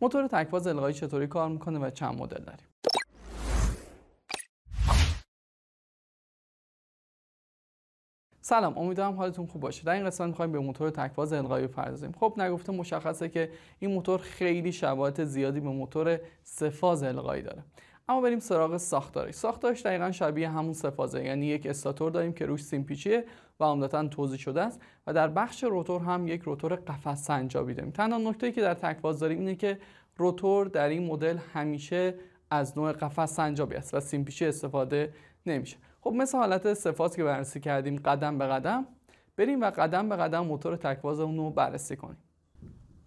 موتور تکفاز القایی چطوری کار می‌کنه و چند مدل داریم؟ سلام امیدوارم حالتون خوب باشه. در این قسمت می‌خوایم به موتور تکفاز القایی بپردازیم. خب نگفته مشخصه که این موتور خیلی شباهت زیادی به موتور سفاز القایی داره. اما بریم سراغ ساختارش ساختارش دقیقا شبیه همون سفازه یعنی یک استاتور داریم که روش سیمپیچیه و عمدتا توضیح شده است و در بخش روتور هم یک روتور قفس سنجابی داریم. تنها نکته که در تکفاز داریم اینه که روتور در این مدل همیشه از نوع قفس سنجابی است و سیمپیچی استفاده نمیشه. خب مثل حالت سفاز که بررسی کردیم قدم به قدم بریم و قدم به قدم موتور تکفازمون رو بررسی کنیم.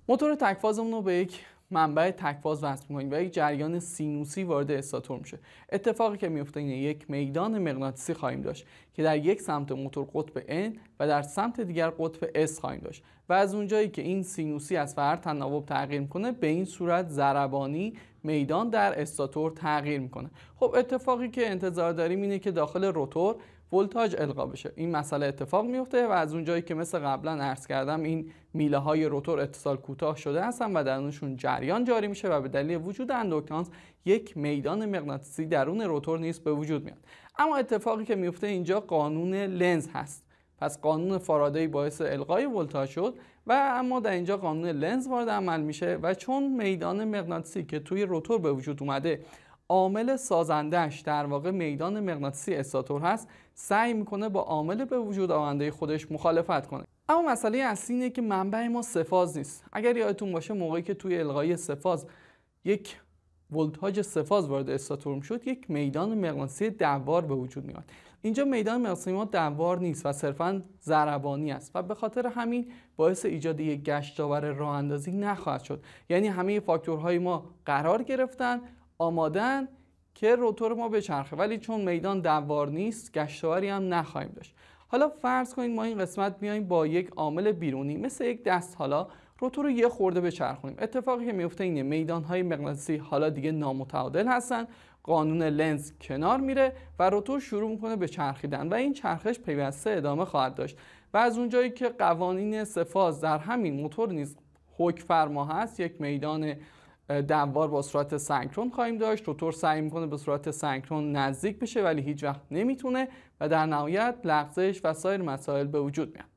موتور تکفازمون رو به یک منبع تکفاز وصل می‌کنیم و یک جریان سینوسی وارد استاتور میشه. اتفاقی که میفته اینه یک میدان مغناطیسی خواهیم داشت که در یک سمت موتور قطب N و در سمت دیگر قطب S خواهیم داشت و از اونجایی که این سینوسی از فر تناوب تغییر می‌کنه به این صورت ضربانی میدان در استاتور تغییر می‌کنه. خب اتفاقی که انتظار داریم اینه که داخل روتور ولتاژ القا بشه. این مسئله اتفاق میفته و از اونجایی که مثل قبلا عرض کردم این میله های روتور اتصال کوتاه شده هستن و درونشون جریان جاری میشه و به دلیل وجود اندوکتانس یک میدان مغناطیسی درون روتور نیست به وجود میاد. اما اتفاقی که میفته اینجا قانون لنز هست. پس قانون فارادی باعث القای ولتاژ شد و اما در اینجا قانون لنز وارد عمل میشه و چون میدان مغناطیسی که توی روتور به وجود اومده عامل سازندهش در واقع میدان مغناطیسی استاتور هست سعی می‌کنه با عامل به وجود آمده خودش مخالفت کنه. اما مسئله اصلی اینه که منبع ما سفاز نیست. اگر یادتون باشه موقعی که توی القای سفاز یک ولتاژ سفاز وارد استاتور شد یک میدان مغناطیسی دوار به وجود میاد اینجا میدان مغناطیسی ما دوار نیست و صرفا ضربانی است و به خاطر همین باعث ایجاد یک گشتاور راه اندازی نخواهد شد. یعنی همه فاکتورهای ما قرار گرفتن آمادن که روتور ما بچرخه. ولی چون میدان دوار نیست گشتاوری هم نخواهیم داشت. حالا فرض کنید ما این قسمت میایم با یک عامل بیرونی. مثل یک دست. حالا روتور رو یه خورده بچرخونیم. اتفاقی که میفته اینه میدان های مغناطیسی حالا دیگه نامتعادل هستن. قانون لنز کنار میره و روتور شروع می‌کنه به چرخیدن و این چرخش پیوسته ادامه خواهد داشت. و از اونجایی که قوانین سفاز در همین موتور نیز حکم فرما هست یک میدان دوار با صورت سنکرون خواهیم داشت. روتور سعی می‌کنه به صورت سنکرون نزدیک بشه ولی هیچ وقت نمی‌تونه و در نهایت لغزش و سایر مسائل به وجود میاد.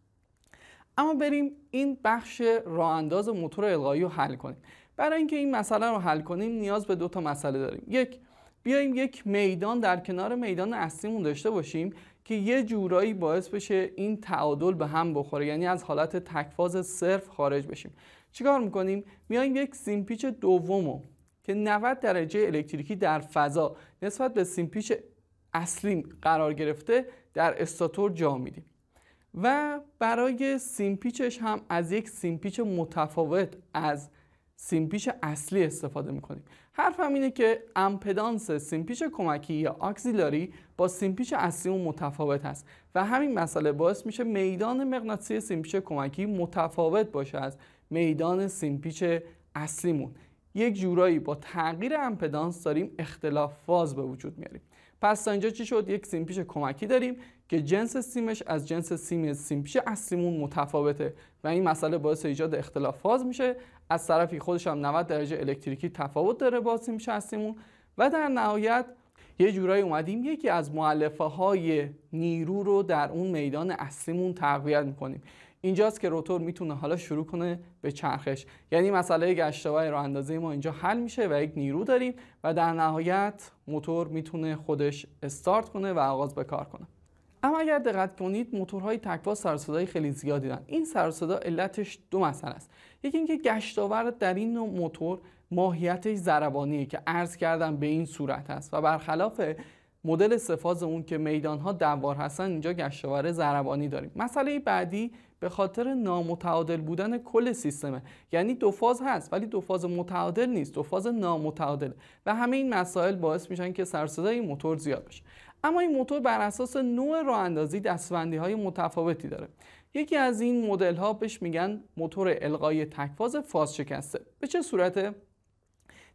اما بریم این بخش راه انداز موتور القایی رو حل کنیم. برای اینکه این مسئله رو حل کنیم نیاز به دو تا مسئله داریم. یک بیایم یک میدان در کنار میدان اصلیمون داشته باشیم که یه جورایی باعث بشه این تعادل به هم بخوره. یعنی از حالت تکفاز صرف خارج بشیم. چیکار می‌کنیم؟ میایم یک سیمپیچ دومو که 90 درجه الکتریکی در فضا نسبت به سیمپیچ اصلی قرار گرفته در استاتور جا میدیم. و برای سیمپیچش هم از یک سیمپیچ متفاوت از سیمپیچ اصلی استفاده می‌کنیم. حرفم اینه که امپدانس سیمپیچ کمکی یا auxiliary با سیمپیچ اصلی متفاوت هست. و همین مسئله باعث میشه میدان مغناطیسی سیمپیچ کمکی متفاوت باشه از میدان سیمپیچ اصلیمون. یک جورایی با تغییر امپدانس داریم اختلاف فاز به وجود میاریم. پس تا اینجا چی شد؟ یک سیمپیچ کمکی داریم که جنس سیمش از جنس سیم سیمپیچ اصلیمون متفاوته و این مسئله باعث ایجاد اختلاف فاز میشه. از طرفی خودش هم 90 درجه الکتریکی تفاوت داره با سیمپیچ اصلیمون و در نهایت یه جورایی اومدیم یکی از معلفه نیرو رو در اون میدان اصلیمون تقویت می‌کنیم. اینجاست که روتور می‌تونه حالا شروع کنه به چرخش. یعنی مسئله گشتاور راه اندازه ما اینجا حل میشه و یک نیرو داریم و در نهایت موتور می‌تونه خودش استارت کنه و آغاز به کار کنه. اما اگر دقت کنید موتورهای تکوا سر خیلی زیادی دارن. این سر علتش دو مسئله است. یکی اینکه گشتاور در این نوع موتور ماهیتش ضربانیه که عرض کردم به این صورت است و برخلاف مدل سفاز اون که میدان ها دوار هستن اینجا گشتاور ضربانی داریم. مسئله بعدی به خاطر نامتعادل بودن کل سیستمه. یعنی دو فاز هست ولی دو فاز متعادل نیست دو فاز نامتعادل. و همه این مسائل باعث میشن که سرصدای موتور زیاد بشه. اما این موتور بر اساس نوع راه اندازی دستبندی های متفاوتی داره. یکی از این مدل ها بهش میگن موتور القای تکفاز فاز شکسته. به چه صورته؟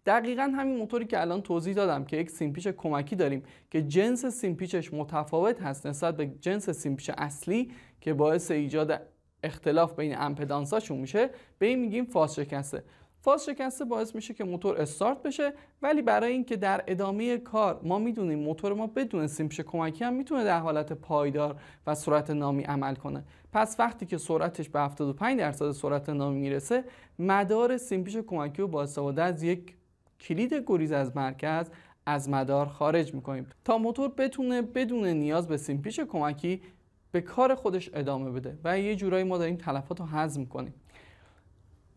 دقیقا همین موتوری که الان توضیح دادم که یک سیمپیچ کمکی داریم که جنس سیمپیچش متفاوت هست نسبت به جنس سیمپیچ اصلی که باعث ایجاد اختلاف بین امپدانساشون میشه به این میگیم فاز شکسته. فاز شکسته باعث میشه که موتور استارت بشه ولی برای اینکه در ادامه کار ما می‌دونیم موتور ما بدون سیمپیچ کمکی هم می‌تونه در حالت پایدار و سرعت نامی عمل کنه. پس وقتی که سرعتش به 75 درصد سرعت نامی می‌رسه مدار سیمپیچ کمکی رو با استفاده از یک کلید گریز از مرکز از مدار خارج می‌کنیم. تا موتور بتونه بدون نیاز به سیمپیچ کمکی به کار خودش ادامه بده و یه جورایی ما داریم تلفات رو هضم کنیم.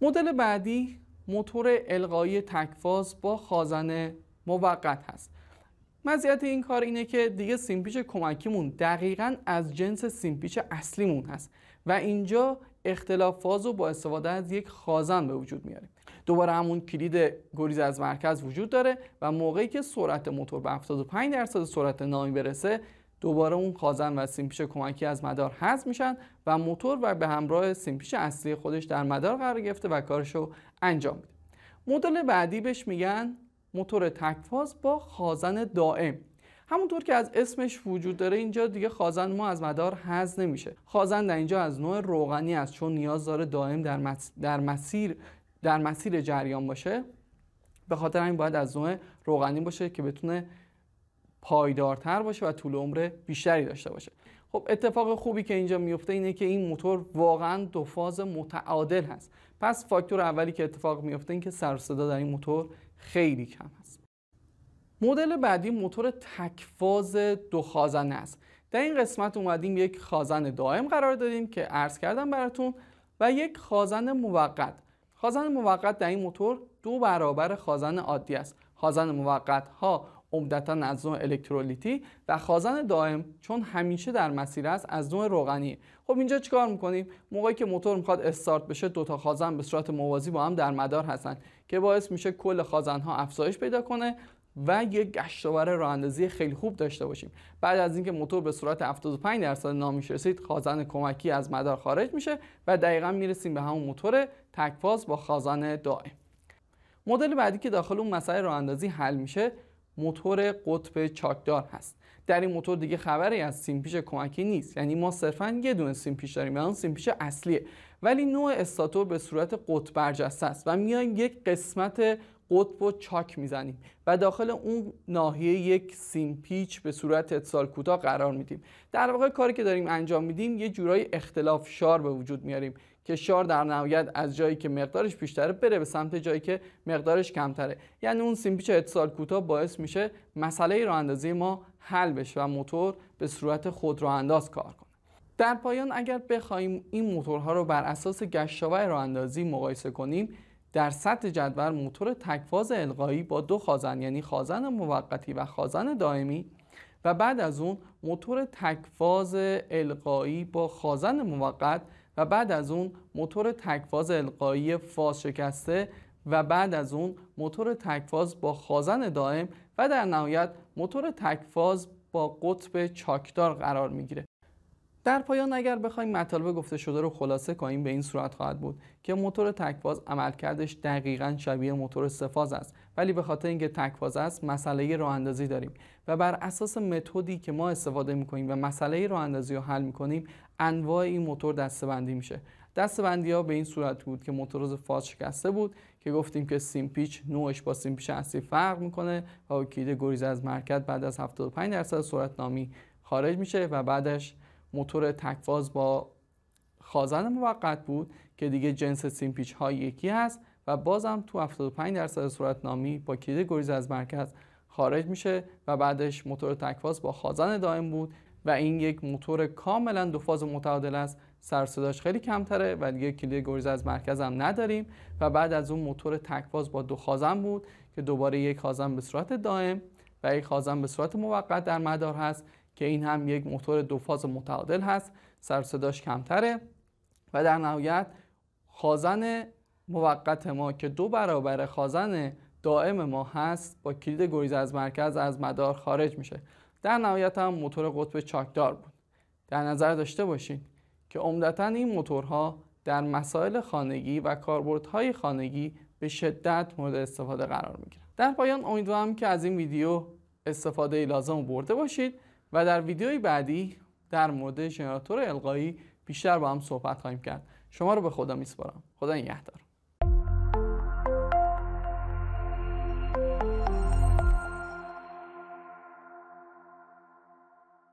مدل بعدی موتور القایی تکفاز با خازن موقت هست. مزیت این کار اینه که دیگه سیمپیچ کمکیمون دقیقا از جنس سیمپیچ اصلیمون هست و اینجا اختلاف فاز رو با استفاده از یک خازن به وجود میاریم. دوباره همون کلید گریز از مرکز وجود داره و موقعی که سرعت موتور به 75 درصد سرعت نامی برسه دوباره اون خازن و سیمپیچ کمکی از مدار حذف میشن و موتور و به همراه سیمپیچ اصلی خودش در مدار قرار گرفته و کارشو انجام میده. مدل بعدی بهش میگن موتور تکفاز با خازن دائم. همونطور که از اسمش وجود داره اینجا دیگه خازن ما از مدار حذف نمیشه. خازن در اینجا از نوع روغنی است چون نیاز داره دائم در, در مسیر در مسیر جریان باشه. به خاطر این باید از نوع روغنی باشه که بتونه پایدارتر باشه و طول عمر بیشتری داشته باشه. خب اتفاق خوبی که اینجا میفته اینه که این موتور واقعا دو فاز متعادل هست. پس فاکتور اولی که اتفاق میفته این که سر صدا در این موتور خیلی کم هست. مدل بعدی موتور تک فاز دو خازنه است. در این قسمت اومدیم یک خازن دائم قرار دادیم که عرض کردم براتون و یک خازن موقت. خازن موقت در این موتور دو برابر خازن عادی است. خازن موقت ها عمدتا از نوع الکترولیتی و خازن دائم چون همیشه در مسیر است از نوع روغنی. خب اینجا چیکار می‌کنیم؟ موقعی که موتور می‌خواد استارت بشه دو تا خازن به صورت موازی با هم در مدار هستن که باعث میشه کل خازن ها افزایش پیدا کنه و یک گشتاور راه اندازی خیلی خوب داشته باشیم. بعد از اینکه موتور به صورت 75 درصد نامیش رسید خازن کمکی از مدار خارج میشه و دقیقا می‌رسیم به همون موتور تکفاز با خازن دائم. مدل بعدی که داخل اون مسئله راه اندازی حل میشه موتور قطب چاکدار هست. در این موتور دیگه خبری از سیمپیچ کمکی نیست. یعنی ما صرفا یه دونه سیمپیچ داریم. و اون سیمپیچ اصلیه. ولی نوع استاتور به صورت قطب برجسته است و میایم یک قسمت قطب و چاک می‌زنیم و داخل اون ناحیه یک سیمپیچ به صورت اتصال کوتاه قرار میدیم. در واقع کاری که داریم انجام میدیم یه جورایی اختلاف شار به وجود میاریم. که شار در نهایت از جایی که مقدارش بیشتره بره به سمت جایی که مقدارش کمتره. یعنی اون سیمپیچ اتصال کوتاه باعث میشه مسئله راه اندازی ما حل بشه و موتور به صورت خود راه انداز کار کنه. در پایان اگر بخوایم این موتورها رو بر اساس گشتاور راه اندازی مقایسه کنیم در سطح جدول موتور تکفاز القایی با دو خازن یعنی خازن موقتی و خازن دائمی و بعد از اون موتور تکفاز القایی با خازن موقت و بعد از اون موتور تکفاز القایی فاز شکسته و بعد از اون موتور تکفاز با خازن دائم و در نهایت موتور تکفاز با قطب چاکدار قرار می‌گیره. در پایان اگر بخوایم مطالب گفته شده رو خلاصه کنیم به این صورت خواهد بود که موتور تکفاز عملکردش دقیقا شبیه موتور سفاز است. ولی به خاطر اینکه تکفاز است مسئله راه اندازی داریم و بر اساس متدی که ما استفاده می‌کنیم و مسئله راه اندازی رو حل می‌کنیم انواع این موتور دستبندی میشه. دستبندی ها به این صورت بود که موتور فاز شکسته بود که گفتیم که سیمپیچ نوعش با سیمپیچ اصلی فرق می‌کنه و کلید گریز از مرکز بعد از 75 درصد سرعت نامی خارج میشه و بعدش موتور تکفاز با خازن موقت بود که دیگه جنس سیمپیچ های یکی هست و بازم تو 75 درصد صورت نامی با کلید گریز از مرکز خارج میشه و بعدش موتور تکفاز با خازن دائم بود و این یک موتور کاملا دو فاز متعادل است. سر صداش خیلی کمتره و دیگه کلید گریز از مرکز هم نداریم و بعد از اون موتور تکفاز با دو خازن بود که دوباره یک خازن به صورت دائم و یک خازن به صورت موقت در مدار هست که این هم یک موتور دو فاز متعادل هست. سر صداش کمتره. و در نهایت خازن موقت ما که دو برابر خازن دائم ما هست با کلید گریز از مرکز از مدار خارج میشه. در نهایت هم موتور قطب چاکدار بود. در نظر داشته باشید که عمدتا این موتورها در مسائل خانگی و کاربردهای خانگی به شدت مورد استفاده قرار می‌گیرن. در پایان امیدوارم که از این ویدیو استفاده لازم برده باشید. و در ویدیوی بعدی در مورد ژنراتور القایی بیشتر با هم صحبت خواهیم کرد. شما رو به خدا میسپارم. خدا نگهدار.